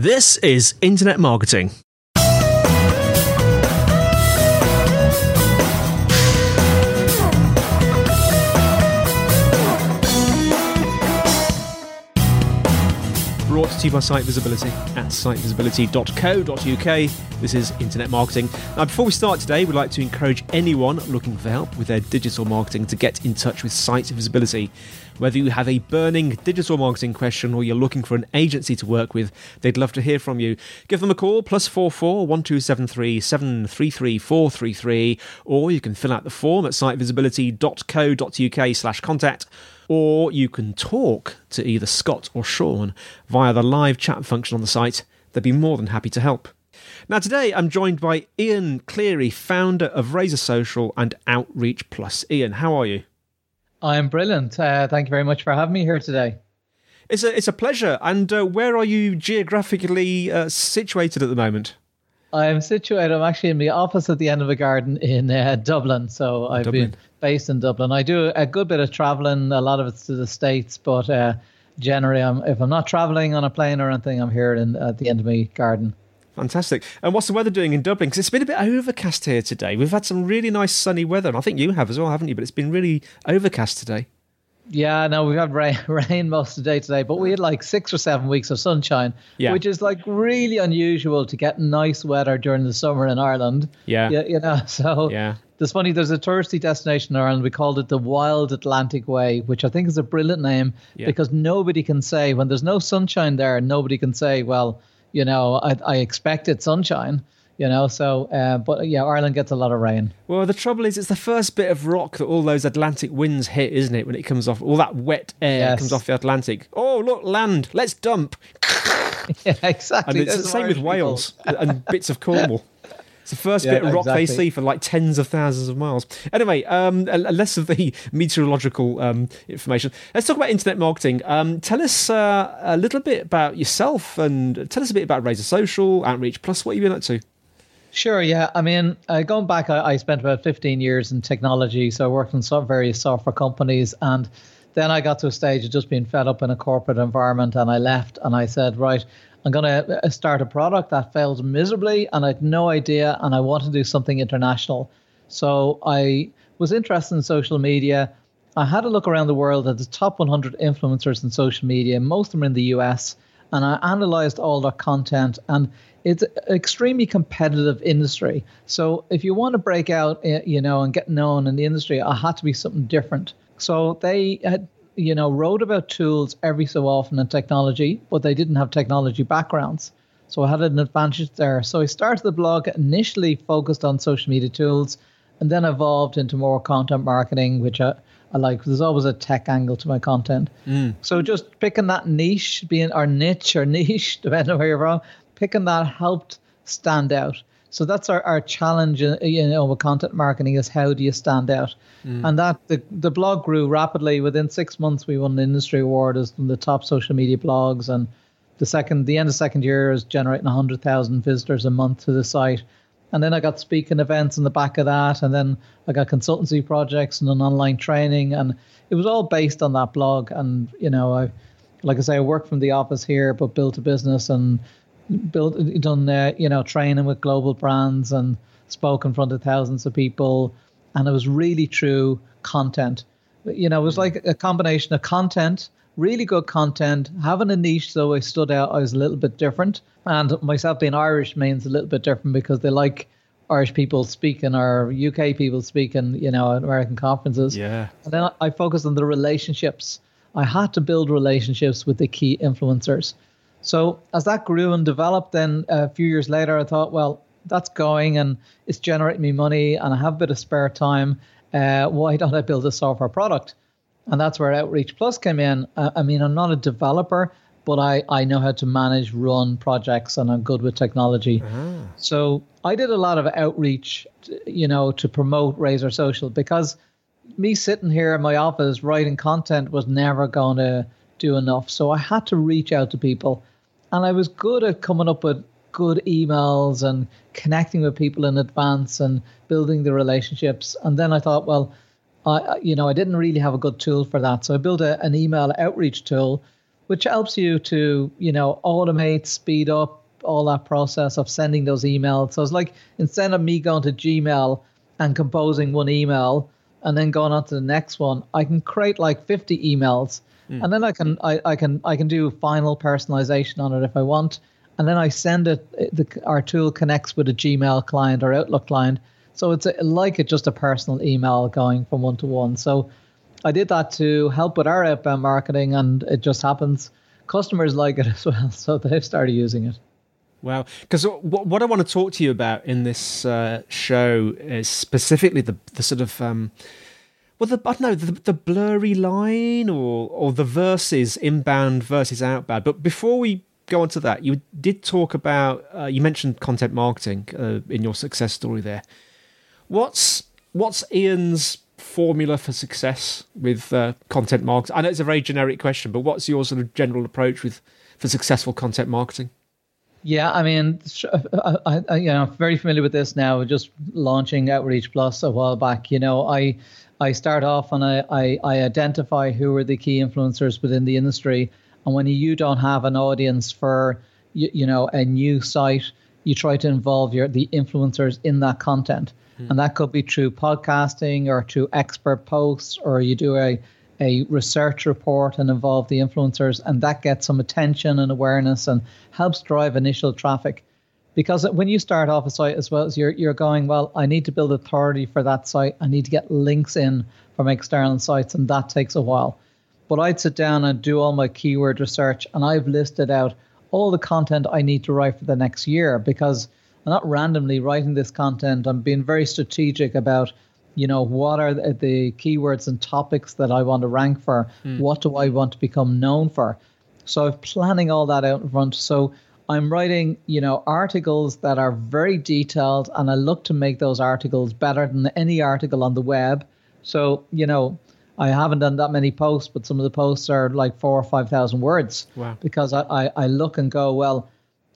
This is Internet Marketing. Brought to you by Site Visibility at sitevisibility.co.uk. This is Internet Marketing. Now, before we start today, we'd like to encourage anyone looking for help with their digital marketing to get in touch with Site Visibility. Whether you have a burning digital marketing question or you're looking for an agency to work with, they'd love to hear from you. Give them a call, plus 44 1273 733 433, or you can fill out the form at sitevisibility.co.uk slash contact or you can talk to either Scott or Sean via the live chat function on the site. They'd be more than happy to help. Now, today I'm joined by Ian Cleary, founder of Razor Social and Outreach Plus. Ian, how are you? I'm brilliant. Uh, thank you very much for having me here today. It's a, it's a pleasure. And uh, where are you geographically uh, situated at the moment? I'm situated. I'm actually in the office at the end of a garden in uh, Dublin. So I've Dublin. been based in Dublin. I do a good bit of traveling. A lot of it's to the states, but uh, generally, I'm, if I'm not traveling on a plane or anything, I'm here in, at the end of my garden. Fantastic. And what's the weather doing in Dublin? Because it's been a bit overcast here today. We've had some really nice sunny weather, and I think you have as well, haven't you? But it's been really overcast today. Yeah, no, we've had rain, rain most of the day today, but we had like six or seven weeks of sunshine, yeah. which is like really unusual to get nice weather during the summer in Ireland. Yeah, you, you know, so yeah. It's funny. There's a touristy destination in Ireland. We called it the Wild Atlantic Way, which I think is a brilliant name yeah. because nobody can say when there's no sunshine there. Nobody can say, well, you know, I, I expected sunshine you know. So, uh, but yeah, Ireland gets a lot of rain. Well, the trouble is, it's the first bit of rock that all those Atlantic winds hit, isn't it? When it comes off, all that wet air yes. comes off the Atlantic. Oh, look, land! Let's dump. yeah, exactly. And it's the same with Wales and bits of Cornwall. It's the first yeah, bit of rock exactly. they see for like tens of thousands of miles. Anyway, um, less of the meteorological um, information. Let's talk about internet marketing. Um, tell us uh, a little bit about yourself and tell us a bit about Razor Social, Outreach Plus. What have you been up to? Sure, yeah. I mean, uh, going back, I, I, spent about 15 years in technology. So I worked in some various software companies. And then I got to a stage of just being fed up in a corporate environment. And I left and I said, right, I'm going to uh, start a product that failed miserably. And I had no idea. And I want to do something international. So I was interested in social media. I had a look around the world at the top 100 influencers in social media. Most of them in the US. And I analyzed all their content. And it's an extremely competitive industry. So if you want to break out, eh, you know, and get known in the industry, I had to be something different. So they had, you know, wrote about tools every so often in technology, but they didn't have technology backgrounds. So I had an advantage there. So I started the blog initially focused on social media tools, and then evolved into more content marketing, which I, I like. There's always a tech angle to my content. Mm. So just picking that niche, being our niche or niche, depending on where you're from, picking that helped stand out. So that's our, our challenge, uh, you know, with content marketing is how do you stand out? Mm. And that the, the blog grew rapidly. Within six months, we won an industry award as one of the top social media blogs. And the second, the end of second year is generating 100,000 visitors a month to the site. And then I got speaking events in the back of that. And then I got consultancy projects and an online training. And it was all based on that blog. And, you know, I, like I say, I worked from the office here, but built a business and built done uh, you know training with global brands and spoke in front of thousands of people. And it was really true content. You know it was like a combination of content really good content having a niche so i stood out i was a little bit different. And myself being irish means a little bit different because they like irish people speaking or uk people speaking you know at american conferences. Yeah. And then i focused on the relationships. I had to build relationships with the key influencers so as that grew and developed, then a few years later, I thought, well, that's going and it's generating me money, and I have a bit of spare time. Uh, why don't I build a software product? And that's where Outreach Plus came in. Uh, I mean, I'm not a developer, but I, I know how to manage, run projects, and I'm good with technology. Uh-huh. So I did a lot of outreach, you know, to promote Razor Social because me sitting here in my office writing content was never going to do enough. So I had to reach out to people and I was good at coming up with good emails and connecting with people in advance and building the relationships. And then I thought, well, I you know I didn't really have a good tool for that, so I built a, an email outreach tool which helps you to you know automate, speed up all that process of sending those emails. So it's like instead of me going to Gmail and composing one email and then going on to the next one, I can create like 50 emails mm. and then I can I, I can I can do final personalization on it if I want. And then I send it. The, our tool connects with a Gmail client or Outlook client, so it's a, like it's just a personal email going from one to one. So I did that to help with our outbound marketing, and it just happens customers like it as well, so they've started using it. Wow. Because what I want to talk to you about in this uh, show is specifically the, the sort of. Um, well, the, I don't know, the, the blurry line or, or the verses, inbound versus outbound. But before we go on to that, you did talk about, uh, you mentioned content marketing uh, in your success story there. What's, what's Ian's formula for success with uh, content marketing? I know it's a very generic question, but what's your sort of general approach with for successful content marketing? Yeah, I mean, I, I, you know, I'm very familiar with this now. Just launching Outreach Plus a while back. You know, I I start off and I, I, I identify who are the key influencers within the industry, and when you don't have an audience for you, you know a new site, you try to involve your the influencers in that content, hmm. and that could be through podcasting or through expert posts, or you do a a research report and involve the influencers, and that gets some attention and awareness and helps drive initial traffic. Because when you start off a site as well as you're you're going, well, I need to build authority for that site. I need to get links in from external sites, and that takes a while. But I'd sit down and do all my keyword research, and I've listed out all the content I need to write for the next year because I'm not randomly writing this content. I'm being very strategic about you know what are the, keywords and topics that I want to rank for? Mm. What do I want to become known for? So I'm planning all that out in front. So I'm writing, you know, articles that are very detailed, and I look to make those articles better than any article on the web. So, you know, I haven't done that many posts, but some of the posts are like four or five thousand words. Wow. Because I, I, I look and go, well,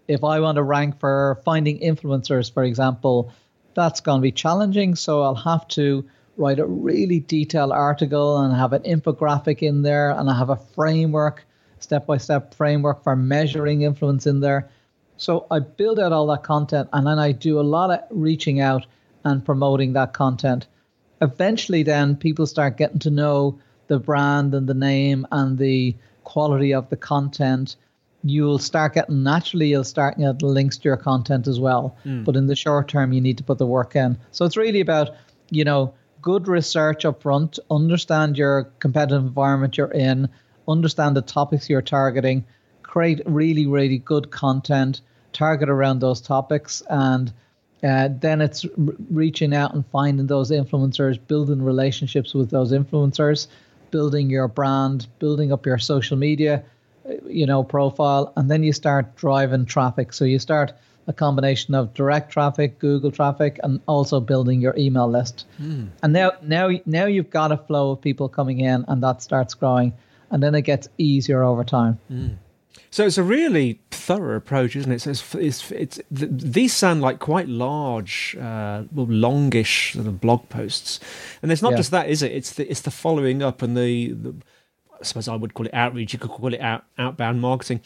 if I want to rank for finding influencers, for example, that's going to be challenging. So I'll have to write a really detailed article and have an infographic in there and I have a framework, step by step framework for measuring influence in there. So I build out all that content and then I do a lot of reaching out and promoting that content. Eventually, then people start getting to know the brand and the name and the quality of the content you'll start getting naturally you'll start getting links to your content as well mm. but in the short term you need to put the work in so it's really about you know good research up front understand your competitive environment you're in understand the topics you're targeting create really really good content target around those topics and uh, then it's r- reaching out and finding those influencers building relationships with those influencers building your brand building up your social media you know, profile, and then you start driving traffic. So you start a combination of direct traffic, Google traffic, and also building your email list. Mm. And now, now, now you've got a flow of people coming in, and that starts growing, and then it gets easier over time. Mm. So it's a really thorough approach, isn't it? So it's, it's, it's these sound like quite large, uh, longish sort of blog posts, and it's not yeah. just that, is it? It's the it's the following up and the, the I suppose I would call it outreach. You could call it out, outbound marketing.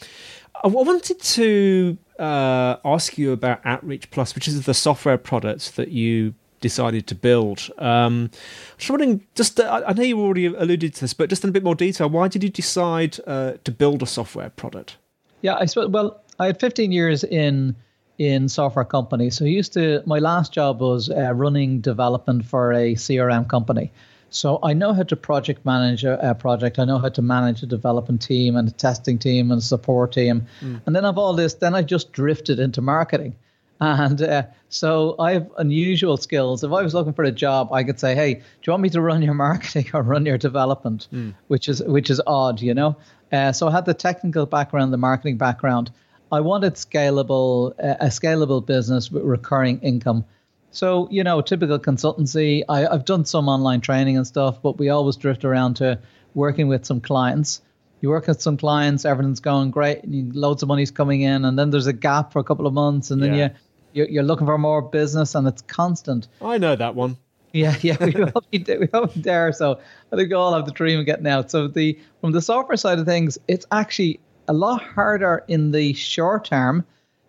I wanted to uh, ask you about Outreach Plus, which is the software product that you decided to build. Um, just wondering, just uh, I know you already alluded to this, but just in a bit more detail, why did you decide uh, to build a software product? Yeah, I suppose. Well, I had 15 years in in software companies. So I used to. My last job was uh, running development for a CRM company. So I know how to project manage a, a, project. I know how to manage a development team and a testing team and a support team. Mm. And then of all this, then I just drifted into marketing. And uh, so I have unusual skills. If I was looking for a job, I could say, "Hey, do you want me to run your marketing or run your development?" Mm. Which is which is odd, you know. Uh, so I had the technical background, the marketing background. I wanted scalable, uh, a scalable business with recurring income. So, you know, typical consultancy. I, I've done some online training and stuff, but we always drift around to working with some clients. You work with some clients, everything's going great, and loads of money's coming in, and then there's a gap for a couple of months, and then yeah. you you're, you're looking for more business, and it's constant. I know that one. Yeah, yeah, we will be, we be there. So I think we all have the dream of getting out. So the from the software side of things, it's actually a lot harder in the short term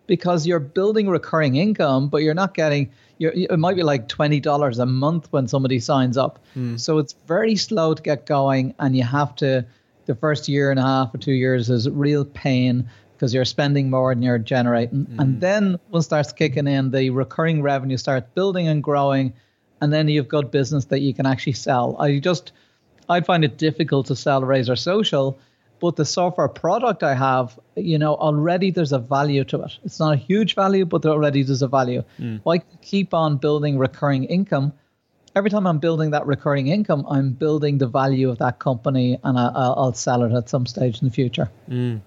because you're building recurring income, but you're not getting. You're, it might be like twenty dollars a month when somebody signs up. Mm. So it's very slow to get going, and you have to. The first year and a half or two years is real pain because you're spending more than you're generating, mm. and then once starts kicking in, the recurring revenue starts building and growing, and then you've got business that you can actually sell. I just, I find it difficult to sell Razor Social but the software product I have, you know, already there's a value to it. It's not a huge value, but there already there's a value. Mm. I keep on building recurring income. Every time I'm building that recurring income, I'm building the value of that company, and I, will sell it at some stage in the future. Mm.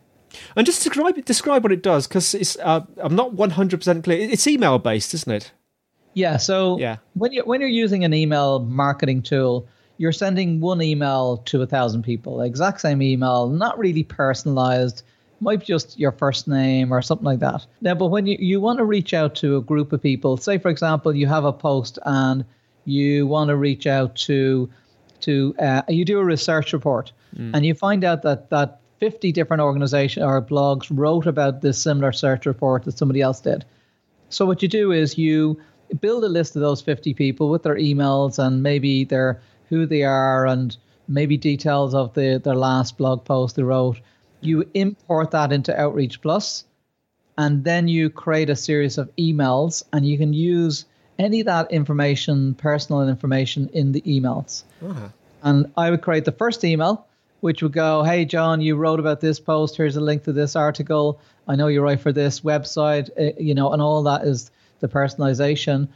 And just describe describe what it does, because it's uh, I'm not 100 percent clear. It's email based, isn't it? Yeah. So yeah. when you when you're using an email marketing tool you're sending one email to a thousand people, exact same email, not really personalized, might be just your first name or something like that. Now, but when you, you want to reach out to a group of people, say for example, you have a post and you want to reach out to to uh, you do a research report mm. and you find out that that 50 different organizations or blogs wrote about this similar search report that somebody else did. So what you do is you build a list of those 50 people with their emails and maybe their who they are and maybe details of the their last blog post they wrote. You import that into Outreach Plus, and then you create a series of emails, and you can use any of that information, personal information, in the emails. Uh-huh. And I would create the first email, which would go, "Hey John, you wrote about this post. Here's a link to this article. I know you write for this website, uh, you know, and all that is the personalization."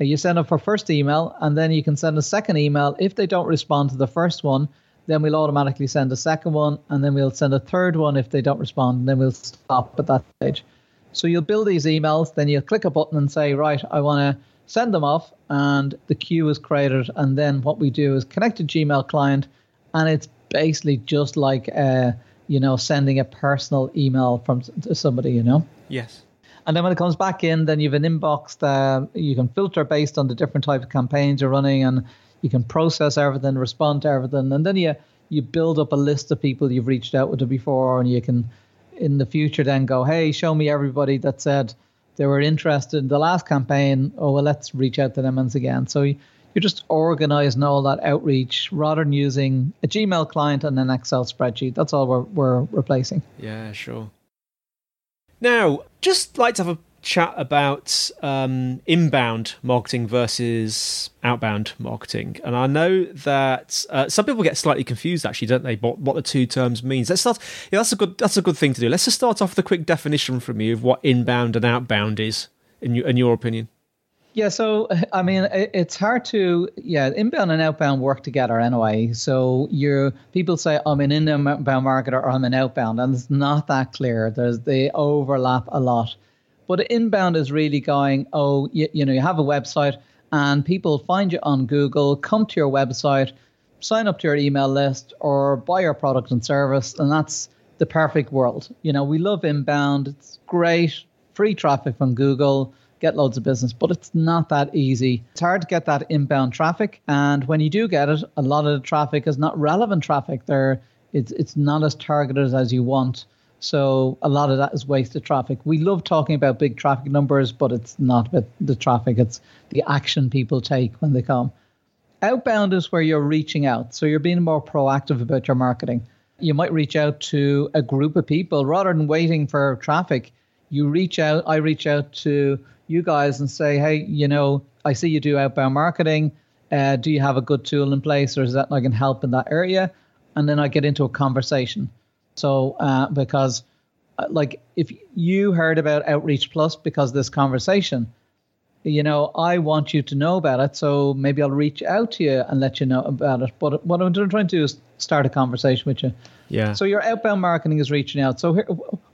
You send up for first email, and then you can send a second email. If they don't respond to the first one, then we'll automatically send a second one, and then we'll send a third one if they don't respond, and then we'll stop at that stage. So you'll build these emails, then you'll click a button and say, right, I want to send them off, and the queue is created. And then what we do is connect a Gmail client, and it's basically just like, uh, you know, sending a personal email from somebody, you know? Yes. And then when it comes back in, then you have an inbox that you can filter based on the different type of campaigns you're running, and you can process everything, respond to everything, and then you you build up a list of people you've reached out with before, and you can in the future then go, hey, show me everybody that said they were interested in the last campaign. Oh well, let's reach out to them once again. So you, you're just organizing all that outreach rather than using a Gmail client and an Excel spreadsheet. That's all we're we're replacing. Yeah, sure. Now, just like to have a chat about um, inbound marketing versus outbound marketing. And I know that uh, some people get slightly confused, actually, don't they? What, what the two terms means. Let's start. Yeah, that's a good. That's a good thing to do. Let's just start off with a quick definition from you of what inbound and outbound is, in in your opinion. Yeah, so I mean, it's hard to yeah, inbound and outbound work together anyway. So you people say I'm an inbound marketer or I'm an outbound, and it's not that clear. There's they overlap a lot, but inbound is really going oh you, you know you have a website and people find you on Google, come to your website, sign up to your email list, or buy your product and service, and that's the perfect world. You know we love inbound. It's great, free traffic from Google get loads of business, but it's not that easy. It's hard to get that inbound traffic, and when you do get it, a lot of the traffic is not relevant traffic. There, it's it's not as targeted as you want. So a lot of that is wasted traffic. We love talking about big traffic numbers, but it's not about the traffic. It's the action people take when they come. Outbound is where you're reaching out. So you're being more proactive about your marketing. You might reach out to a group of people rather than waiting for traffic. You reach out, I reach out to you guys and say, hey, you know, I see you do outbound marketing. Uh, do you have a good tool in place, or is that I can help in that area? And then I get into a conversation. So uh, because uh, like if you heard about Outreach Plus because this conversation, you know, I want you to know about it. So maybe I'll reach out to you and let you know about it. But what I'm trying to do is start a conversation with you. Yeah. So your outbound marketing is reaching out. So here,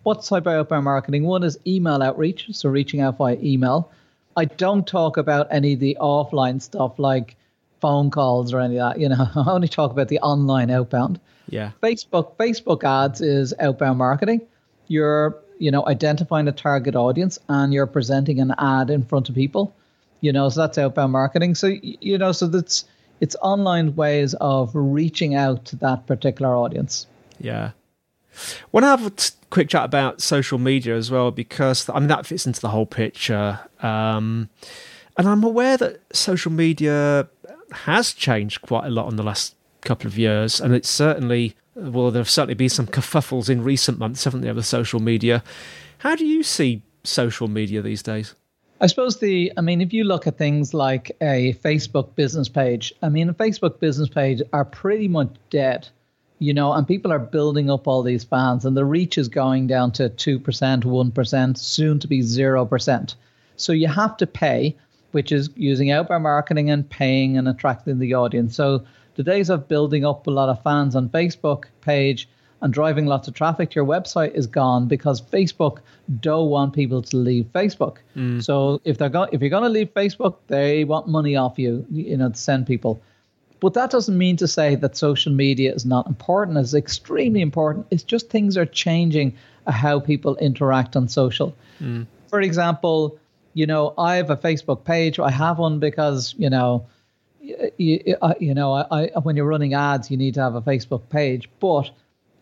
what type of outbound marketing? One is email outreach, so reaching out via email. I don't talk about any of the offline stuff like phone calls or any of that. You know, I only talk about the online outbound. Yeah. Facebook Facebook ads is outbound marketing. You're you know identifying a target audience and you're presenting an ad in front of people. You know, so that's outbound marketing. So you know, so that's it's online ways of reaching out to that particular audience. Yeah. Want to have a quick chat about social media as well because I mean that fits into the whole picture. Um, and I'm aware that social media has changed quite a lot in the last couple of years, and it's certainly well, there have certainly been some kerfuffles in recent months, haven't there, with social media? How do you see social media these days? I suppose the, I mean, if you look at things like a Facebook business page, I mean, a Facebook business page are pretty much dead, you know, and people are building up all these fans, and the reach is going down to 2%, 1%, soon to be 0%. So you have to pay, which is using outbound marketing and paying and attracting the audience. So the days of building up a lot of fans on Facebook page and driving lots of traffic to your website is gone because Facebook don't want people to leave Facebook. Mm. So if they're going, if you're going to leave Facebook, they want money off you, you know, to send people. But that doesn't mean to say that social media is not important. It's extremely important. It's just things are changing how people interact on social. Mm. For example, you know, I have a Facebook page. I have one because you know, you, you know, I, I, when you're running ads, you need to have a Facebook page, but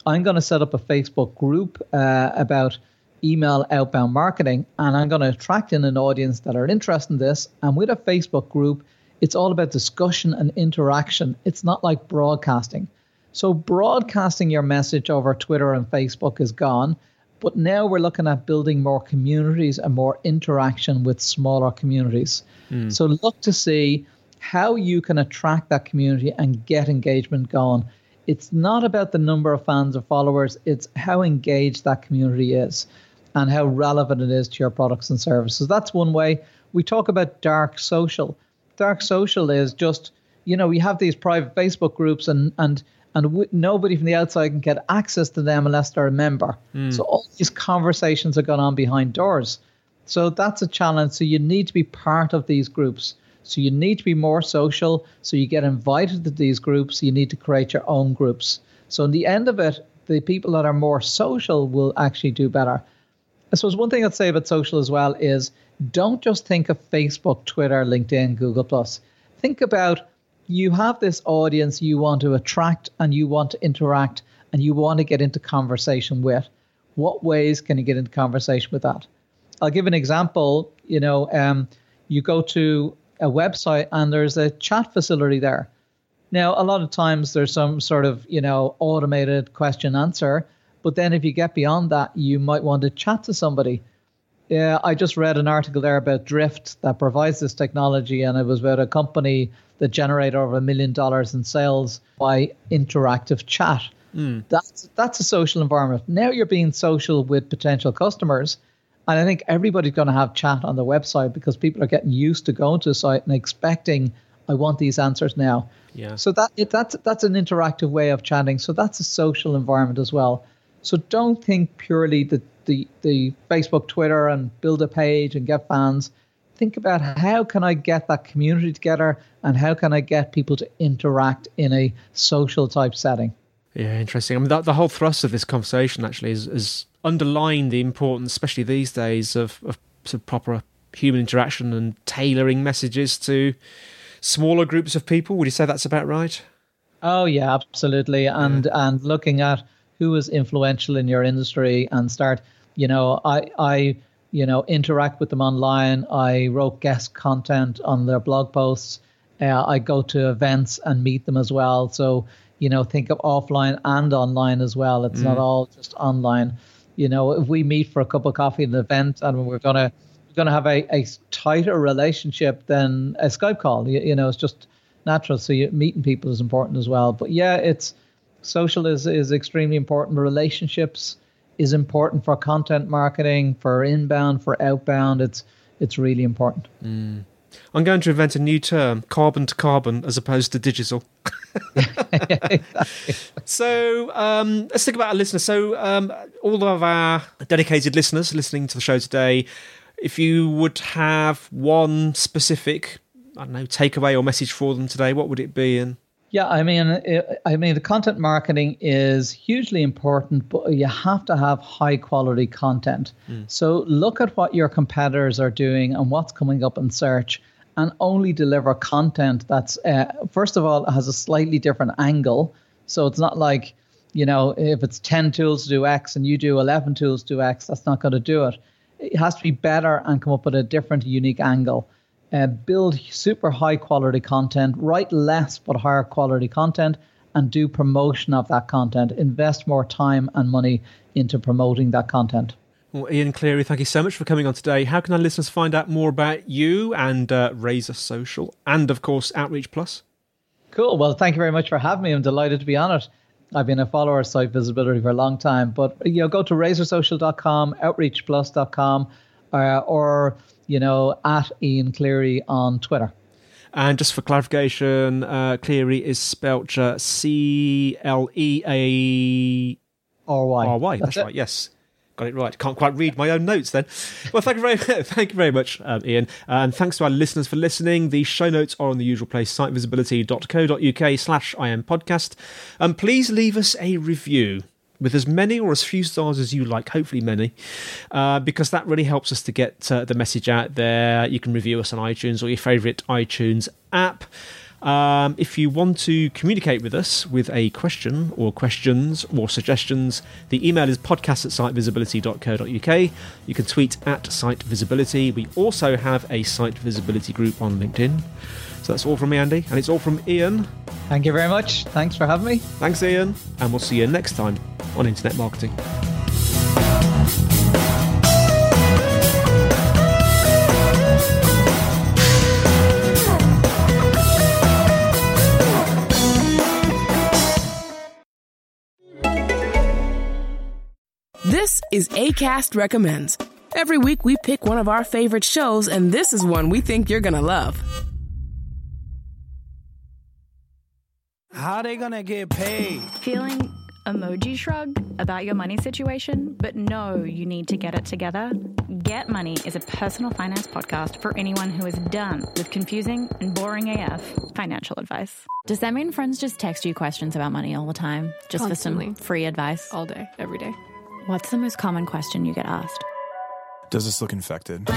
I'm going to set up a Facebook group uh, about email outbound marketing, and I'm going to attract in an audience that are interested in this. And with a Facebook group, it's all about discussion and interaction. It's not like broadcasting. So, broadcasting your message over Twitter and Facebook is gone. But now we're looking at building more communities and more interaction with smaller communities. Mm. So, look to see how you can attract that community and get engagement going it's not about the number of fans or followers, it's how engaged that community is and how relevant it is to your products and services. That's one way. We talk about dark social. Dark social is just, you know, we have these private Facebook groups and and and w- nobody from the outside can get access to them unless they're a member. Mm. So all these conversations are going on behind doors. So that's a challenge. So you need to be part of these groups. So you need to be more social. So you get invited to these groups. You need to create your own groups. So in the end of it, the people that are more social will actually do better. I suppose one thing I'd say about social as well is don't just think of Facebook, Twitter, LinkedIn, Google Plus. Think about you have this audience you want to attract and you want to interact and you want to get into conversation with. What ways can you get into conversation with that? I'll give an example. You know, um, you go to a website and there's a chat facility there. Now, a lot of times there's some sort of, you know, automated question answer, but then if you get beyond that, you might want to chat to somebody. Yeah, I just read an article there about Drift that provides this technology, and it was about a company that generated over a million dollars in sales by interactive chat. Mm. That's that's a social environment. Now you're being social with potential customers, and I think everybody's going to have chat on the website because people are getting used to going to a site and expecting, I want these answers now. Yeah. So that it, that's that's an interactive way of chatting. So that's a social environment as well. So don't think purely the the, the Facebook, Twitter, and build a page and get fans. Think about how can I get that community together and how can I get people to interact in a social type setting. Yeah, interesting. I mean, that, the whole thrust of this conversation actually is, is underline the importance, especially these days, of, of sort of proper human interaction and tailoring messages to smaller groups of people. Would you say that's about right? Oh yeah, absolutely. And yeah. and looking at who is influential in your industry and start, you know, I I you know interact with them online. I wrote guest content on their blog posts. Uh, I go to events and meet them as well. So you know, think of offline and online as well. It's mm. not all just online you know, if we meet for a cup of coffee at an event and we're gonna gonna have a, a tighter relationship than a Skype call. You, you know, it's just natural. So meeting people is important as well. But yeah, it's social is is extremely important. Relationships is important for content marketing, for inbound, for outbound. It's it's really important. Mm. I'm going to invent a new term, carbon to carbon, as opposed to digital. So um, let's think about our listeners. So um, all of our dedicated listeners listening to the show today, if you would have one specific, I don't know, takeaway or message for them today, what would it be? And yeah, I mean, it, I mean, the content marketing is hugely important, but you have to have high quality content. Mm. So look at what your competitors are doing and what's coming up in search, and only deliver content that's, uh, first of all, has a slightly different angle. So it's not like, you know, if it's 10 tools to do X and you do 11 tools to do X, that's not going to do it. It has to be better and come up with a different, unique angle. Uh, build super high quality content, write less but higher quality content, and do promotion of that content. Invest more time and money into promoting that content. Well, Ian Cleary, thank you so much for coming on today. How can our listeners find out more about you and uh, Razor Social and, of course, Outreach Plus? Cool. Well, thank you very much for having me. I'm delighted to be on it. I've been a follower of site visibility for a long time, but you know, go to razorsocial.com, outreachplus.com, uh, or you know, at Ian Cleary on Twitter. And just for clarification, uh, Cleary is spelled uh, C L E A R Y. R Y. That's, That's right. Yes. Got it right. Can't quite read my own notes then. Well, thank you very, thank you very much, um, Ian. And thanks to our listeners for listening. The show notes are on the usual place, sitevisibility.co.uk slash IM podcast. And please leave us a review with as many or as few stars as you like, hopefully many, uh, because that really helps us to get uh, the message out there. You can review us on iTunes or your favourite iTunes app. Um, if you want to communicate with us with a question or questions or suggestions, the email is podcast at sitevisibility.co.uk. You can tweet at site visibility. We also have a site visibility group on LinkedIn. So that's all from me, Andy, and it's all from Ian. Thank you very much. Thanks for having me. Thanks, Ian, and we'll see you next time on Internet Marketing. This is ACAST Recommends. Every week we pick one of our favorite shows, and this is one we think you're going to love. How they gonna get paid? Feeling emoji shrug about your money situation, but know you need to get it together? Get Money is a personal finance podcast for anyone who is done with confusing and boring AF financial advice. Does that mean friends just text you questions about money all the time? Just Constantly. for some free advice? All day, every day. What's the most common question you get asked? Does this look infected?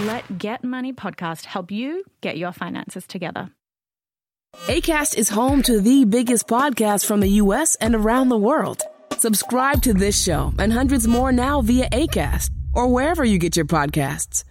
Let Get Money podcast help you get your finances together. ACAST is home to the biggest podcasts from the U.S. and around the world. Subscribe to this show and hundreds more now via ACAST or wherever you get your podcasts.